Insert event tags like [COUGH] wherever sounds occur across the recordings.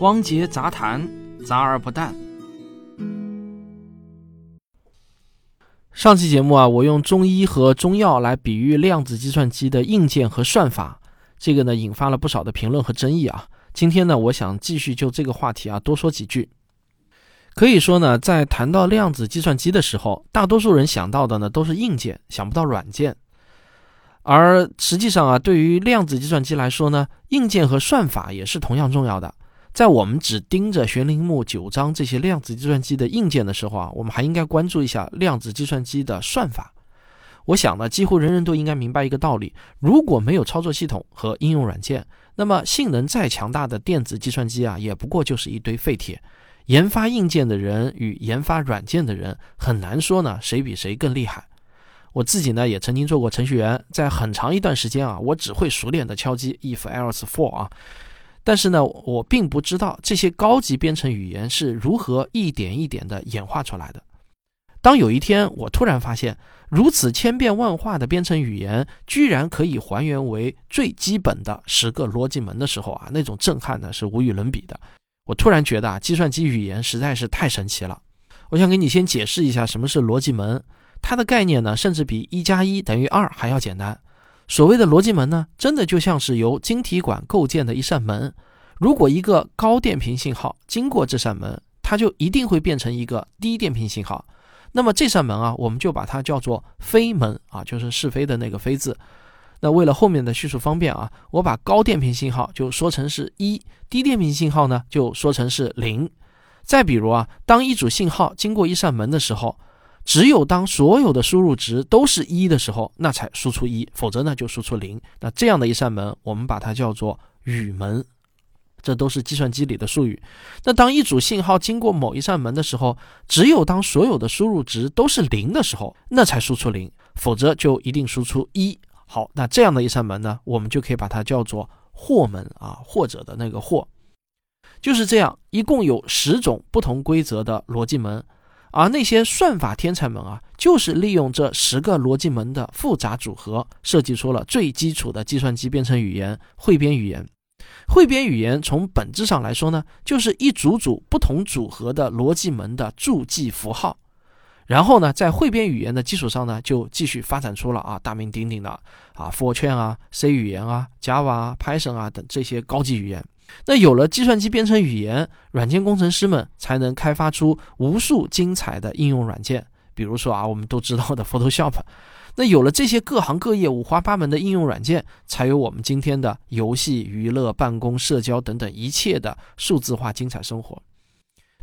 汪杰杂谈，杂而不淡。上期节目啊，我用中医和中药来比喻量子计算机的硬件和算法，这个呢引发了不少的评论和争议啊。今天呢，我想继续就这个话题啊多说几句。可以说呢，在谈到量子计算机的时候，大多数人想到的呢都是硬件，想不到软件。而实际上啊，对于量子计算机来说呢，硬件和算法也是同样重要的。在我们只盯着玄铃木九章这些量子计算机的硬件的时候啊，我们还应该关注一下量子计算机的算法。我想呢，几乎人人都应该明白一个道理：如果没有操作系统和应用软件，那么性能再强大的电子计算机啊，也不过就是一堆废铁。研发硬件的人与研发软件的人，很难说呢谁比谁更厉害。我自己呢也曾经做过程序员，在很长一段时间啊，我只会熟练的敲击 if else for 啊。但是呢，我并不知道这些高级编程语言是如何一点一点的演化出来的。当有一天我突然发现，如此千变万化的编程语言居然可以还原为最基本的十个逻辑门的时候啊，那种震撼呢是无与伦比的。我突然觉得啊，计算机语言实在是太神奇了。我想给你先解释一下什么是逻辑门，它的概念呢，甚至比一加一等于二还要简单。所谓的逻辑门呢，真的就像是由晶体管构建的一扇门。如果一个高电平信号经过这扇门，它就一定会变成一个低电平信号。那么这扇门啊，我们就把它叫做非门啊，就是是非的那个非字。那为了后面的叙述方便啊，我把高电平信号就说成是一，低电平信号呢就说成是零。再比如啊，当一组信号经过一扇门的时候。只有当所有的输入值都是一的时候，那才输出一，否则呢就输出零。那这样的一扇门，我们把它叫做语门，这都是计算机里的术语。那当一组信号经过某一扇门的时候，只有当所有的输入值都是零的时候，那才输出零，否则就一定输出一。好，那这样的一扇门呢，我们就可以把它叫做或门啊，或者的那个或，就是这样，一共有十种不同规则的逻辑门。而那些算法天才们啊，就是利用这十个逻辑门的复杂组合，设计出了最基础的计算机编程语言——汇编语言。汇编语言从本质上来说呢，就是一组组不同组合的逻辑门的注记符号。然后呢，在汇编语言的基础上呢，就继续发展出了啊大名鼎鼎的啊 Fortran 啊、C 语言啊、Java 啊、Python 啊等这些高级语言。那有了计算机编程语言，软件工程师们才能开发出无数精彩的应用软件。比如说啊，我们都知道的 Photoshop。那有了这些各行各业五花八门的应用软件，才有我们今天的游戏、娱乐、办公、社交等等一切的数字化精彩生活。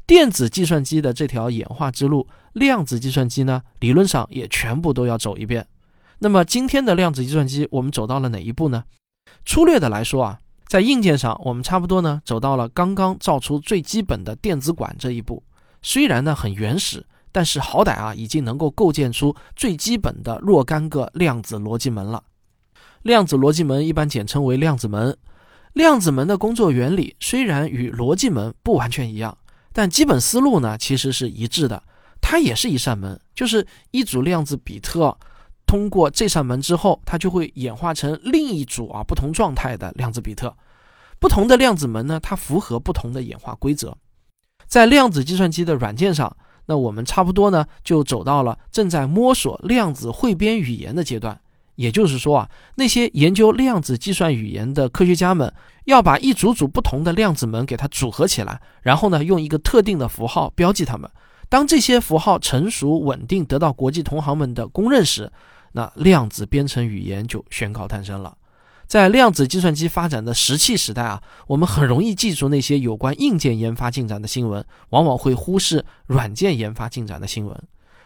电子计算机的这条演化之路，量子计算机呢，理论上也全部都要走一遍。那么今天的量子计算机，我们走到了哪一步呢？粗略的来说啊。在硬件上，我们差不多呢走到了刚刚造出最基本的电子管这一步。虽然呢很原始，但是好歹啊已经能够构建出最基本的若干个量子逻辑门了。量子逻辑门一般简称为量子门。量子门的工作原理虽然与逻辑门不完全一样，但基本思路呢其实是一致的。它也是一扇门，就是一组量子比特。通过这扇门之后，它就会演化成另一组啊不同状态的量子比特。不同的量子门呢，它符合不同的演化规则。在量子计算机的软件上，那我们差不多呢就走到了正在摸索量子汇编语言的阶段。也就是说啊，那些研究量子计算语言的科学家们要把一组组不同的量子门给它组合起来，然后呢用一个特定的符号标记它们。当这些符号成熟稳定，得到国际同行们的公认时，那量子编程语言就宣告诞生了。在量子计算机发展的石器时代啊，我们很容易记住那些有关硬件研发进展的新闻，往往会忽视软件研发进展的新闻。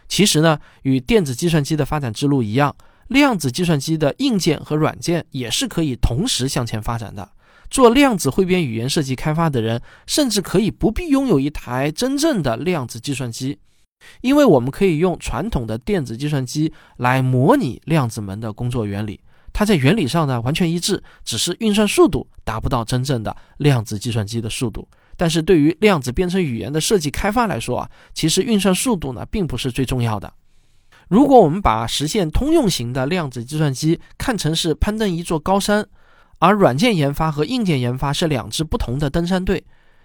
其实呢，与电子计算机的发展之路一样，量子计算机的硬件和软件也是可以同时向前发展的。做量子汇编语言设计开发的人，甚至可以不必拥有一台真正的量子计算机。因为我们可以用传统的电子计算机来模拟量子门的工作原理，它在原理上呢完全一致，只是运算速度达不到真正的量子计算机的速度。但是对于量子编程语言的设计开发来说啊，其实运算速度呢并不是最重要的。如果我们把实现通用型的量子计算机看成是攀登一座高山，而软件研发和硬件研发是两支不同的登山队。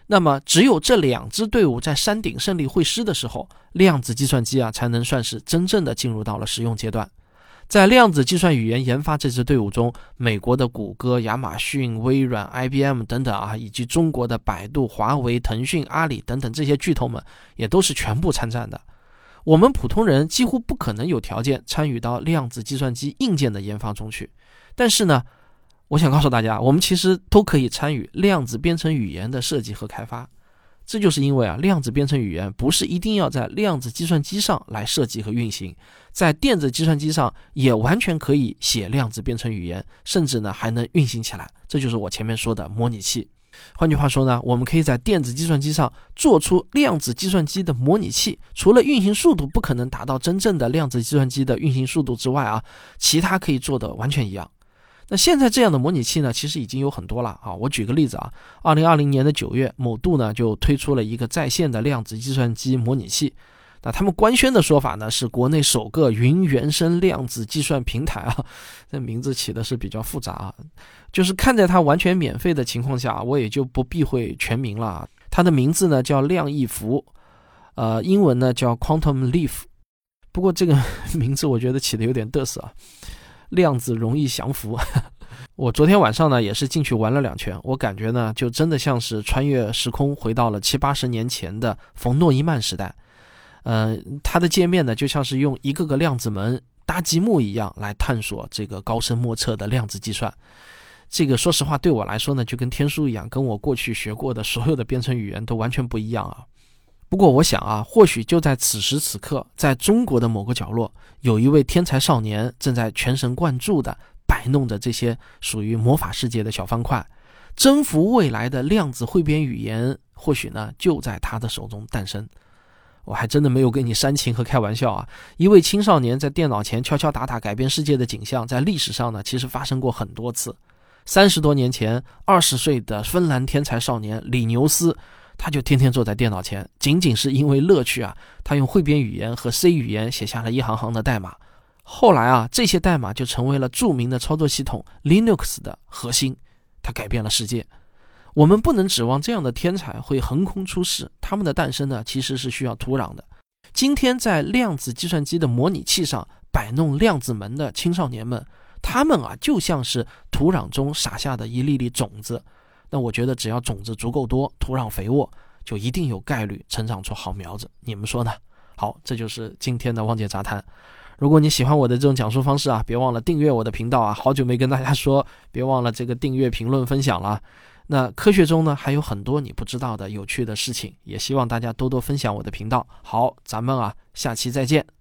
那么，只有这两支队伍在山顶胜利会师的时候，量子计算机啊才能算是真正的进入到了实用阶段。在量子计算语言研发这支队伍中，美国的谷歌、亚马逊、微软、IBM 等等啊，以及中国的百度、华为、腾讯、阿里等等这些巨头们，也都是全部参战的。我们普通人几乎不可能有条件参与到量子计算机硬件的研发中去，但是呢。我想告诉大家，我们其实都可以参与量子编程语言的设计和开发。这就是因为啊，量子编程语言不是一定要在量子计算机上来设计和运行，在电子计算机上也完全可以写量子编程语言，甚至呢还能运行起来。这就是我前面说的模拟器。换句话说呢，我们可以在电子计算机上做出量子计算机的模拟器。除了运行速度不可能达到真正的量子计算机的运行速度之外啊，其他可以做的完全一样。那现在这样的模拟器呢，其实已经有很多了啊。我举个例子啊，二零二零年的九月，某度呢就推出了一个在线的量子计算机模拟器。那他们官宣的说法呢，是国内首个云原生量子计算平台啊。这名字起的是比较复杂啊。就是看在它完全免费的情况下，我也就不避讳全名了。啊它的名字呢叫量易服，呃，英文呢叫 Quantum Leaf。不过这个 [LAUGHS] 名字我觉得起的有点嘚瑟啊。量子容易降服，[LAUGHS] 我昨天晚上呢也是进去玩了两圈，我感觉呢就真的像是穿越时空回到了七八十年前的冯诺依曼时代，嗯，它的界面呢就像是用一个个量子门搭积木一样来探索这个高深莫测的量子计算，这个说实话对我来说呢就跟天书一样，跟我过去学过的所有的编程语言都完全不一样啊。不过我想啊，或许就在此时此刻，在中国的某个角落，有一位天才少年正在全神贯注地摆弄着这些属于魔法世界的小方块，征服未来的量子汇编语言，或许呢就在他的手中诞生。我还真的没有跟你煽情和开玩笑啊！一位青少年在电脑前敲敲打打改变世界的景象，在历史上呢其实发生过很多次。三十多年前，二十岁的芬兰天才少年李牛斯。他就天天坐在电脑前，仅仅是因为乐趣啊！他用汇编语言和 C 语言写下了一行行的代码。后来啊，这些代码就成为了著名的操作系统 Linux 的核心。它改变了世界。我们不能指望这样的天才会横空出世。他们的诞生呢，其实是需要土壤的。今天在量子计算机的模拟器上摆弄量子门的青少年们，他们啊，就像是土壤中撒下的一粒粒种子。那我觉得，只要种子足够多，土壤肥沃，就一定有概率成长出好苗子。你们说呢？好，这就是今天的汪姐杂谈。如果你喜欢我的这种讲述方式啊，别忘了订阅我的频道啊。好久没跟大家说，别忘了这个订阅、评论、分享了。那科学中呢，还有很多你不知道的有趣的事情，也希望大家多多分享我的频道。好，咱们啊，下期再见。